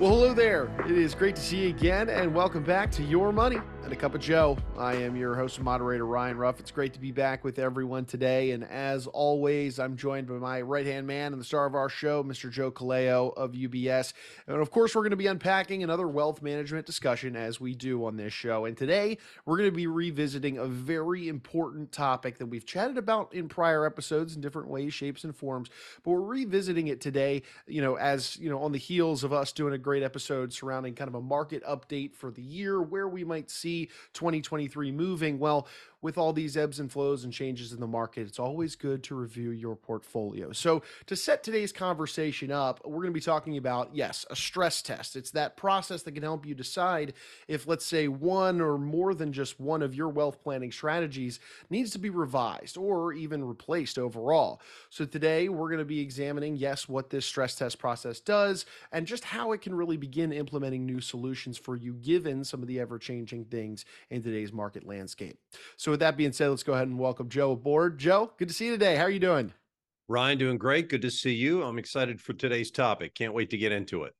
Well, hello there. It is great to see you again, and welcome back to Your Money and a Cup of Joe. I am your host and moderator, Ryan Ruff. It's great to be back with everyone today, and as always, I'm joined by my right hand man and the star of our show, Mr. Joe Calao of UBS. And of course, we're going to be unpacking another wealth management discussion as we do on this show. And today, we're going to be revisiting a very important topic that we've chatted about in prior episodes in different ways, shapes, and forms, but we're revisiting it today, you know, as you know, on the heels of us doing a great episode surrounding kind of a market update for the year, where we might see 2023 moving. Well, with all these ebbs and flows and changes in the market, it's always good to review your portfolio. So, to set today's conversation up, we're going to be talking about, yes, a stress test. It's that process that can help you decide if, let's say, one or more than just one of your wealth planning strategies needs to be revised or even replaced overall. So, today we're going to be examining, yes, what this stress test process does and just how it can really begin implementing new solutions for you given some of the ever changing things in today's market landscape. So, so with that being said, let's go ahead and welcome Joe aboard. Joe, good to see you today. How are you doing? Ryan, doing great. Good to see you. I'm excited for today's topic. Can't wait to get into it.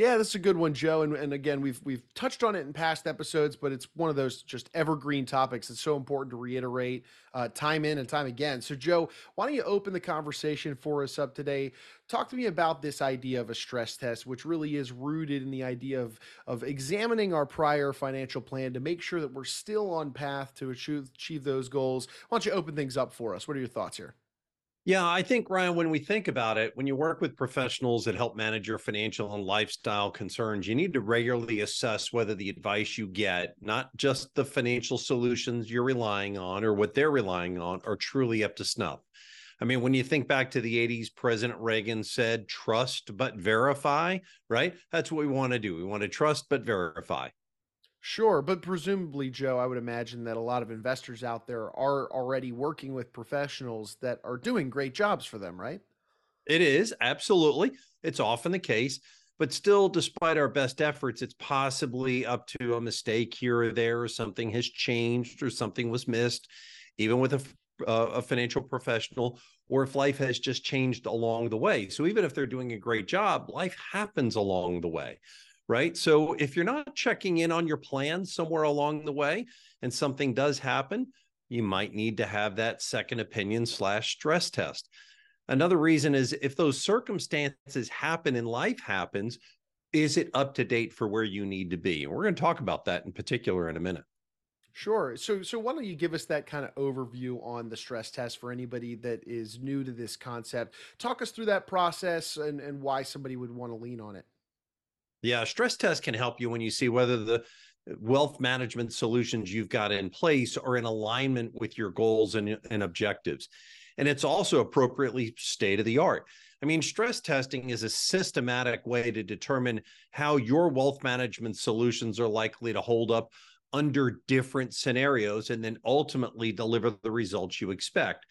Yeah, this is a good one, Joe. And, and again, we've we've touched on it in past episodes, but it's one of those just evergreen topics. It's so important to reiterate uh, time in and time again. So, Joe, why don't you open the conversation for us up today? Talk to me about this idea of a stress test, which really is rooted in the idea of of examining our prior financial plan to make sure that we're still on path to achieve, achieve those goals. Why don't you open things up for us? What are your thoughts here? Yeah, I think, Ryan, when we think about it, when you work with professionals that help manage your financial and lifestyle concerns, you need to regularly assess whether the advice you get, not just the financial solutions you're relying on or what they're relying on, are truly up to snuff. I mean, when you think back to the 80s, President Reagan said, trust but verify, right? That's what we want to do. We want to trust but verify. Sure, but presumably, Joe, I would imagine that a lot of investors out there are already working with professionals that are doing great jobs for them, right? It is, absolutely. It's often the case. But still, despite our best efforts, it's possibly up to a mistake here or there, or something has changed, or something was missed, even with a, uh, a financial professional, or if life has just changed along the way. So, even if they're doing a great job, life happens along the way right? So if you're not checking in on your plan somewhere along the way and something does happen, you might need to have that second opinion slash stress test. Another reason is if those circumstances happen and life happens, is it up to date for where you need to be? And we're going to talk about that in particular in a minute. Sure. So, so why don't you give us that kind of overview on the stress test for anybody that is new to this concept? Talk us through that process and, and why somebody would want to lean on it. Yeah, stress test can help you when you see whether the uh, wealth management solutions you've got in place are in alignment with your goals and, and objectives. And it's also appropriately state of the art. I mean, stress testing is a systematic way to determine how your wealth management solutions are likely to hold up under different scenarios and then ultimately deliver the results you expect.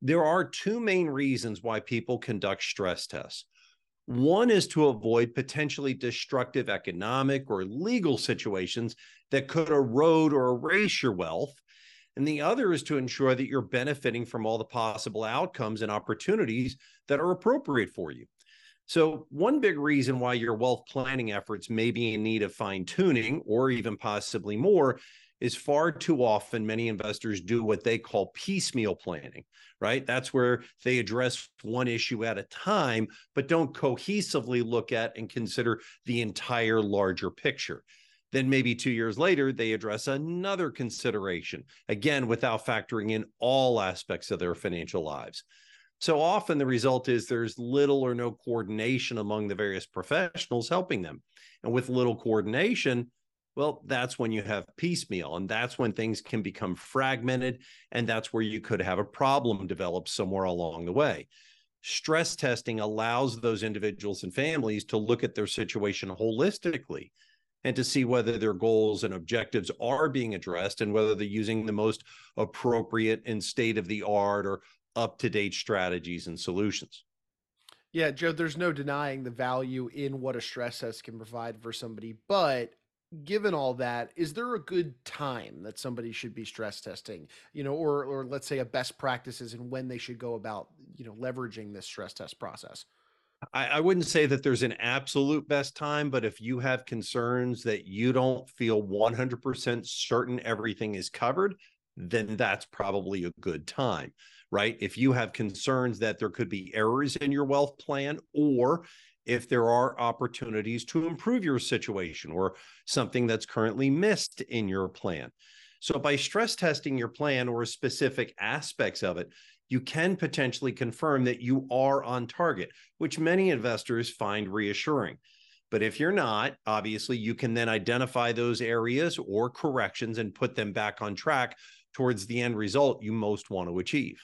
There are two main reasons why people conduct stress tests. One is to avoid potentially destructive economic or legal situations that could erode or erase your wealth. And the other is to ensure that you're benefiting from all the possible outcomes and opportunities that are appropriate for you. So, one big reason why your wealth planning efforts may be in need of fine tuning or even possibly more is far too often many investors do what they call piecemeal planning, right? That's where they address one issue at a time, but don't cohesively look at and consider the entire larger picture. Then maybe two years later, they address another consideration, again, without factoring in all aspects of their financial lives. So often the result is there's little or no coordination among the various professionals helping them. And with little coordination, well, that's when you have piecemeal, and that's when things can become fragmented, and that's where you could have a problem develop somewhere along the way. Stress testing allows those individuals and families to look at their situation holistically and to see whether their goals and objectives are being addressed and whether they're using the most appropriate and state of the art or up to date strategies and solutions. Yeah, Joe, there's no denying the value in what a stress test can provide for somebody, but given all that, is there a good time that somebody should be stress testing? You know, or or let's say a best practices and when they should go about you know leveraging this stress test process. I, I, wouldn't say that there's an absolute best time, but if you have concerns that you don't feel 100% certain everything is covered, then that's probably a good time, right? If you have concerns that there could be errors in your wealth plan, or if there are opportunities to improve your situation or something that's currently missed in your plan. So, by stress testing your plan or specific aspects of it, you can potentially confirm that you are on target, which many investors find reassuring. But if you're not, obviously, you can then identify those areas or corrections and put them back on track towards the end result you most want to achieve.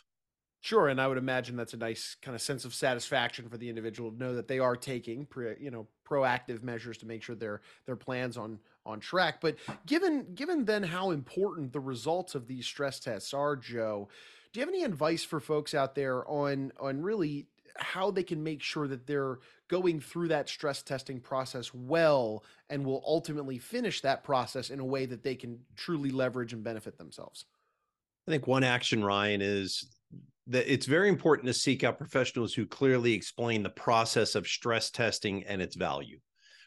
Sure, and I would imagine that's a nice kind of sense of satisfaction for the individual to know that they are taking, pre, you know, proactive measures to make sure their their plans on on track. But given given then how important the results of these stress tests are, Joe, do you have any advice for folks out there on on really how they can make sure that they're going through that stress testing process well and will ultimately finish that process in a way that they can truly leverage and benefit themselves? I think one action, Ryan, is that it's very important to seek out professionals who clearly explain the process of stress testing and its value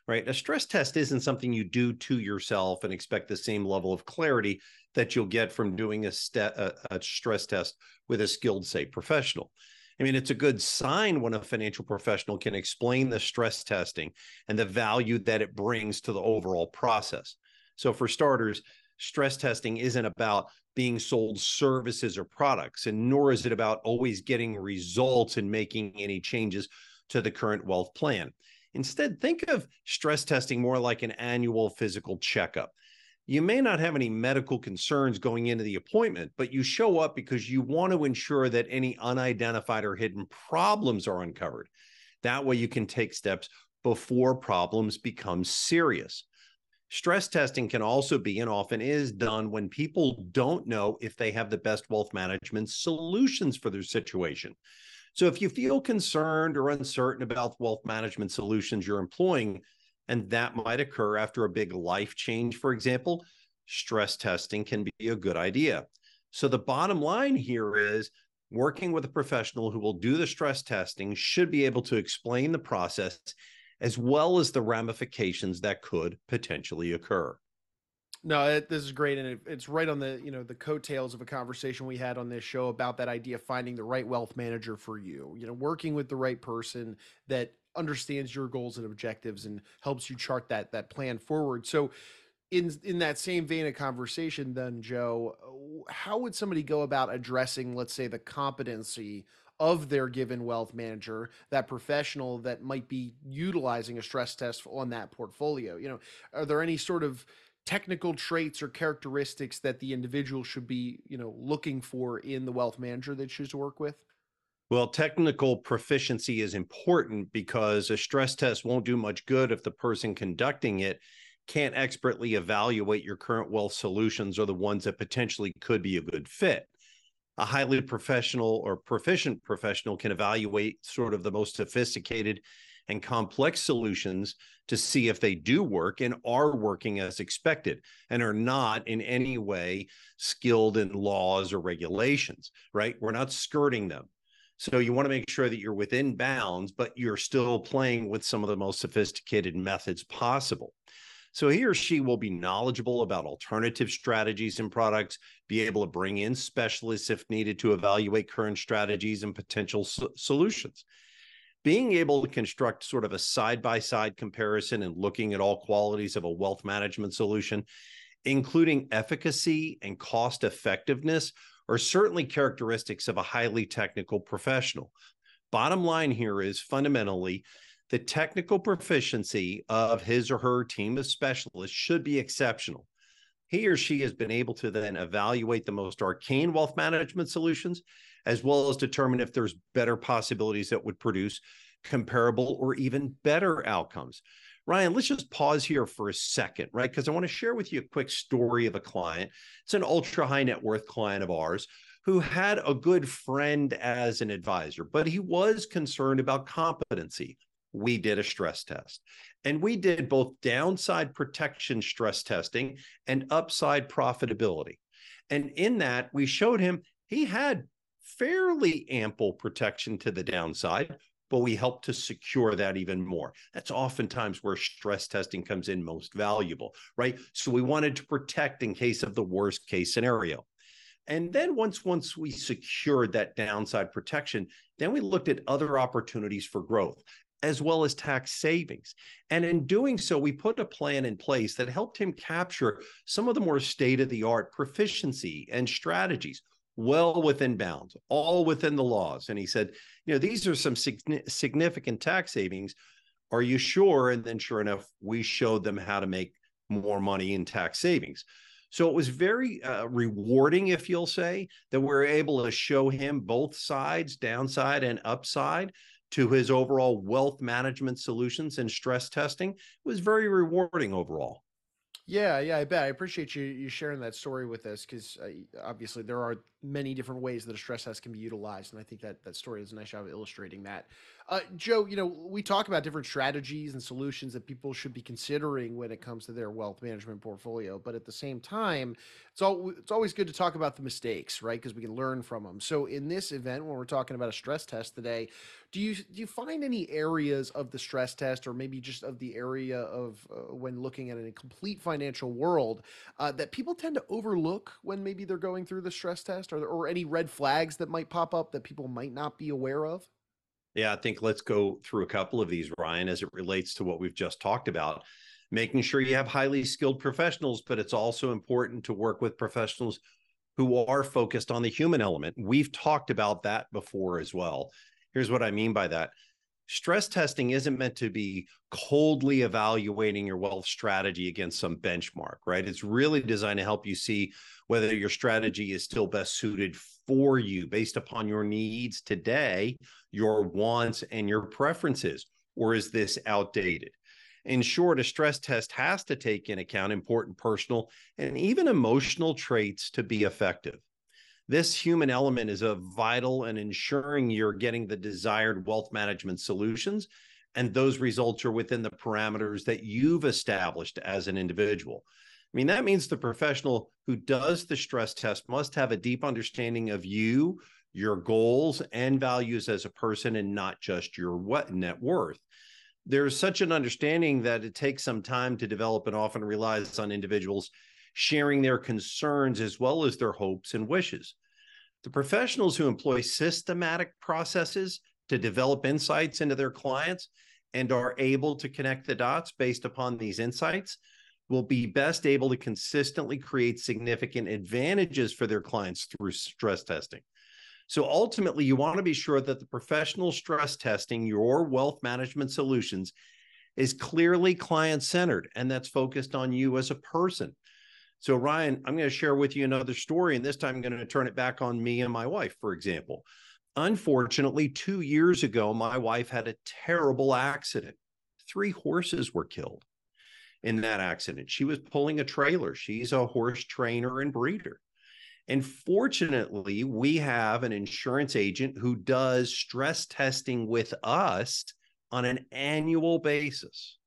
right? A stress test isn't something you do to yourself and expect the same level of clarity that you'll get from doing a, st- a, a stress test with a skilled, say, professional. I mean, it's a good sign when a financial professional can explain the stress testing and the value that it brings to the overall process. So, for starters, stress testing isn't about being sold services or products, and nor is it about always getting results and making any changes to the current wealth plan. Instead, think of stress testing more like an annual physical checkup. You may not have any medical concerns going into the appointment, but you show up because you want to ensure that any unidentified or hidden problems are uncovered. That way, you can take steps before problems become serious. Stress testing can also be and often is done when people don't know if they have the best wealth management solutions for their situation. So if you feel concerned or uncertain about wealth management solutions you're employing, and that might occur after a big life change, for example, stress testing can be a good idea. So the bottom line here is working with a professional who will do the stress testing should be able to explain the process as well as the ramifications that could potentially occur. No, it, this is great, and it, it's right on the you know the coattails of a conversation we had on this show about that idea of finding the right wealth manager for you. You know, working with the right person that understands your goals and objectives and helps you chart that that plan forward. So, in in that same vein of conversation, then Joe, uh, how would somebody go about addressing, let's say, the competency of their given wealth manager, that professional that might be utilizing a stress test on that portfolio? You know, are there any sort of technical traits or characteristics that the individual should be, you know, looking for in the wealth manager they choose to work with? Well, technical proficiency is important because a stress test won't do much good if the person conducting it can't expertly evaluate your current wealth solutions or the ones that potentially could be a good fit. A highly professional or proficient professional can evaluate sort of the most sophisticated and complex solutions to see if they do work and are working as expected and are not in any way skilled in laws or regulations, right? We're not skirting them. So you want to make sure that you're within bounds, but you're still playing with some of the most sophisticated methods possible. So he or she will be knowledgeable about alternative strategies and products, be able to bring in specialists if needed to evaluate current strategies and potential so- solutions being able to construct sort of a side by side comparison and looking at all qualities of a wealth management solution, including efficacy and cost effectiveness, are certainly characteristics of a highly technical professional. Bottom line here is fundamentally the technical proficiency of his or her team of specialists should be exceptional. He or she has been able to then evaluate the most arcane wealth management solutions as well as determine if there's better possibilities that would produce comparable or even better outcomes. Ryan, let's just pause here for a second, right? Because I want to share with you a quick story of a client. It's an ultra high net worth client of ours who had a good friend as an advisor, but he was concerned about competency. We did a stress test and we did both downside protection stress testing and upside profitability. And in that, we showed him he had fairly ample protection to the downside, but we help to secure that even more. That's oftentimes where stress testing comes in most valuable, right? So we wanted to protect in case of the worst case scenario. And then once once we secured that downside protection, then we looked at other opportunities for growth as well as tax savings. And in doing so, we put a plan in place that helped him capture some of the more state of the art proficiency and strategies well within bounds, all within the laws. And he said, you know, these are some significant tax savings. Are you sure? And then, sure enough, we showed them how to make more money in tax savings. So it was very uh, rewarding, if you'll say, that we're able to show him both sides, downside and upside, to his overall wealth management solutions and stress testing. Was very rewarding overall. Yeah, yeah, I bet. I appreciate you you sharing that story with us because uh, obviously there are many different ways that a stress test can be utilized, and I think that that story does a nice job of illustrating that. Uh, Joe, you know, we talk about different strategies and solutions that people should be considering when it comes to their wealth management portfolio, but at the same time, it's all it's always good to talk about the mistakes, right? Because we can learn from them. So in this event, when we're talking about a stress test today, do you do you find any areas of the stress test, or maybe just of the area of uh, when looking at a complete financial world, uh, that people tend to overlook when maybe they're going through the stress test, or or any red flags that might pop up that people might not be aware of? Yeah, I think let's go through a couple of these, Ryan, as it relates to what we've just talked about. Making sure you have highly skilled professionals, but it's also important to work with professionals who are focused on the human element. We've talked about that before as well. Here's what I mean by that stress testing isn't meant to be coldly evaluating your wealth strategy against some benchmark, right? It's really designed to help you see whether your strategy is still best suited for you based upon your needs today, your wants, and your preferences, or is this outdated? In short, a stress test has to take in account important personal and even emotional traits to be effective. This human element is a vital in ensuring you're getting the desired wealth management solutions, and those results are within the parameters that you've established as an individual. I mean, that means the professional who does the stress test must have a deep understanding of you, your goals, and values as a person, and not just your what net worth. There's such an understanding that it takes some time to develop and often relies on individuals sharing their concerns as well as their hopes and wishes. The professionals who employ systematic processes to develop insights into their clients and are able to connect the dots based upon these insights will be best able to consistently create significant advantages for their clients through stress testing. So ultimately, you want to be sure that the professional stress testing your wealth management solutions is clearly client centered and that's focused on you as a person so, Ryan, I'm going to share with you another story, and this time I'm going to turn it back on me and my wife, for example. Unfortunately, two years ago, my wife had a terrible accident. Three horses were killed in that accident. She was pulling a trailer. She's a horse trainer and breeder. And fortunately, we have an insurance agent who does stress testing with us on an annual basis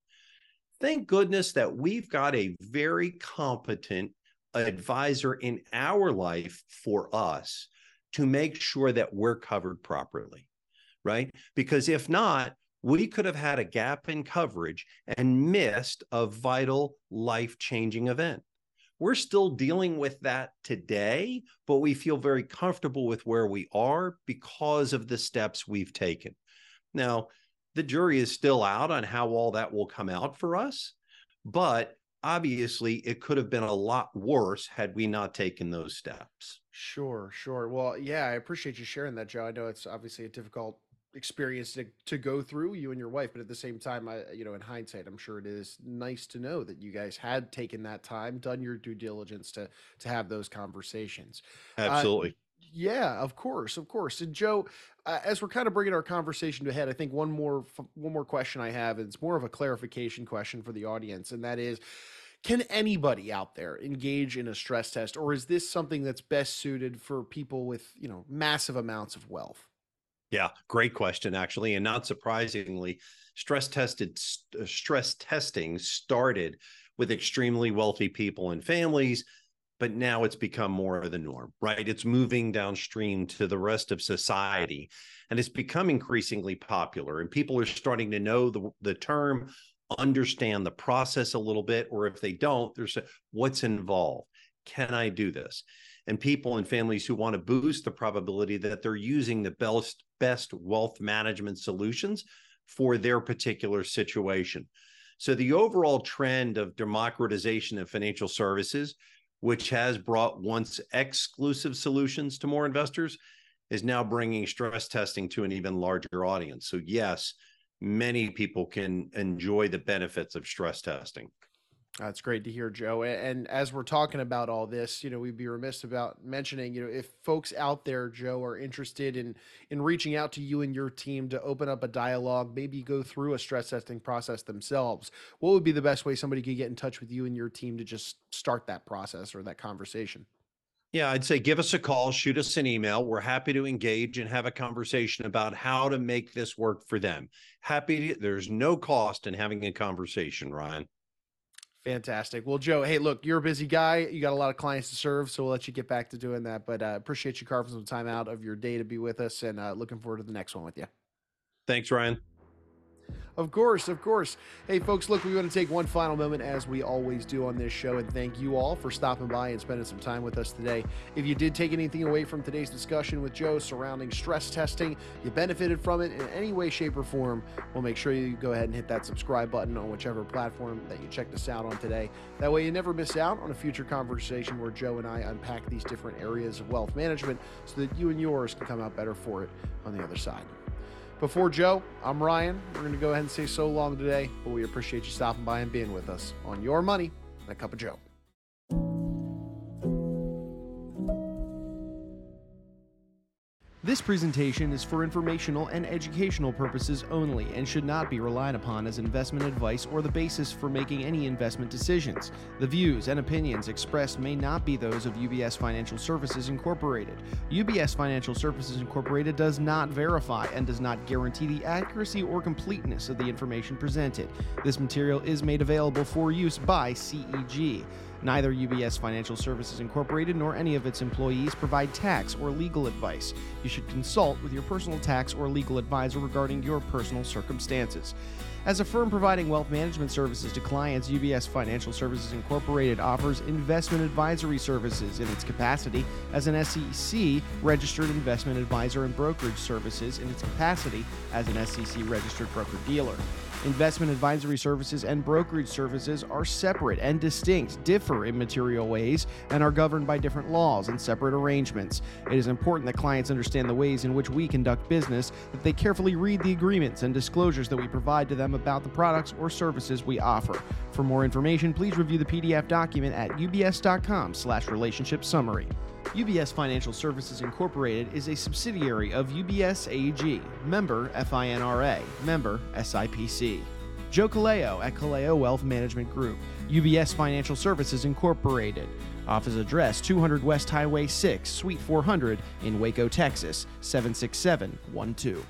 thank goodness that we've got a very competent advisor in our life for us to make sure that we're covered properly, right? Because if not, we could have had a gap in coverage and missed a vital life changing event. We're still dealing with that today, but we feel very comfortable with where we are because of the steps we've taken. Now, the jury is still out on how all that will come out for us. But obviously, it could have been a lot worse had we not taken those steps. Sure, sure. Well, yeah, I appreciate you sharing that, Joe. I know it's obviously a difficult experience to, to go through you and your wife but at the same time i you know in hindsight i'm sure it is nice to know that you guys had taken that time done your due diligence to to have those conversations uh, absolutely uh, yeah, of course, of course. And Joe, uh, as we're kind of bringing our conversation to a head, I think one more one more question I have, and it's more of a clarification question for the audience, and that is, can anybody out there engage in a stress test, or is this something that's best suited for people with you know massive amounts of wealth? Yeah, great question, actually, and not surprisingly, stress tested stress testing started with extremely wealthy people and families but now it's become more of the norm, right? It's moving downstream to the rest of society and it's become increasingly popular. And people are starting to know the, the term, understand the process a little bit, or if they don't, there's a, what's involved. Can I do this? And people and families who want to boost the probability that they're using the best, best wealth management solutions for their particular situation. So the overall trend of democratization of financial services which has brought once exclusive solutions to more investors, is now bringing stress testing to an even larger audience. So, yes, many people can enjoy the benefits of stress testing. Uh, That's great to hear, Joe. And as we're talking about all this, you know, we'd be remiss about mentioning, you know, if folks out there, Joe, are interested in in reaching out to you and your team to open up a dialogue, maybe go through a stress testing process themselves, what would be the best way somebody could get in touch with you and your team to just start that process or that conversation? Yeah, I'd say give us a call, shoot us an email. We're happy to engage and have a conversation about how to make this work for them. Happy, to, there's no cost in having a conversation, Ryan. Fantastic. Well, Joe, hey, look, you're a busy guy. You got a lot of clients to serve, so we'll let you get back to doing that. But uh, appreciate you carving some time out of your day to be with us, and uh, looking forward to the next one with you. Thanks, Ryan. Of course, of course. Hey, folks, look, we want to take one final moment, as we always do on this show, and thank you all for stopping by and spending some time with us today. If you did take anything away from today's discussion with Joe surrounding stress testing, you benefited from it in any way, shape, or form, well, make sure you go ahead and hit that subscribe button on whichever platform that you checked us out on today. That way, you never miss out on a future conversation where Joe and I unpack these different areas of wealth management so that you and yours can come out better for it on the other side. Before Joe, I'm Ryan. We're going to go ahead and say so long today, but we appreciate you stopping by and being with us on Your Money and a Cup of Joe. This presentation is for informational and educational purposes only and should not be relied upon as investment advice or the basis for making any investment decisions. The views and opinions expressed may not be those of UBS Financial Services Incorporated. UBS Financial Services Incorporated does not verify and does not guarantee the accuracy or completeness of the information presented. This material is made available for use by CEG. Neither UBS Financial Services Incorporated nor any of its employees provide tax or legal advice. You should consult with your personal tax or legal advisor regarding your personal circumstances. As a firm providing wealth management services to clients, UBS Financial Services Incorporated offers investment advisory services in its capacity as an SEC registered investment advisor and brokerage services in its capacity as an SEC registered broker dealer. Investment advisory services and brokerage services are separate and distinct, differ in material ways, and are governed by different laws and separate arrangements. It is important that clients understand the ways in which we conduct business, that they carefully read the agreements and disclosures that we provide to them about the products or services we offer. For more information, please review the PDF document at ubs.com/relationship summary. UBS Financial Services Incorporated is a subsidiary of UBS AG, member FINRA, member SIPC. Joe Calao at Calao Wealth Management Group, UBS Financial Services Incorporated. Office address 200 West Highway 6, Suite 400 in Waco, Texas 76712.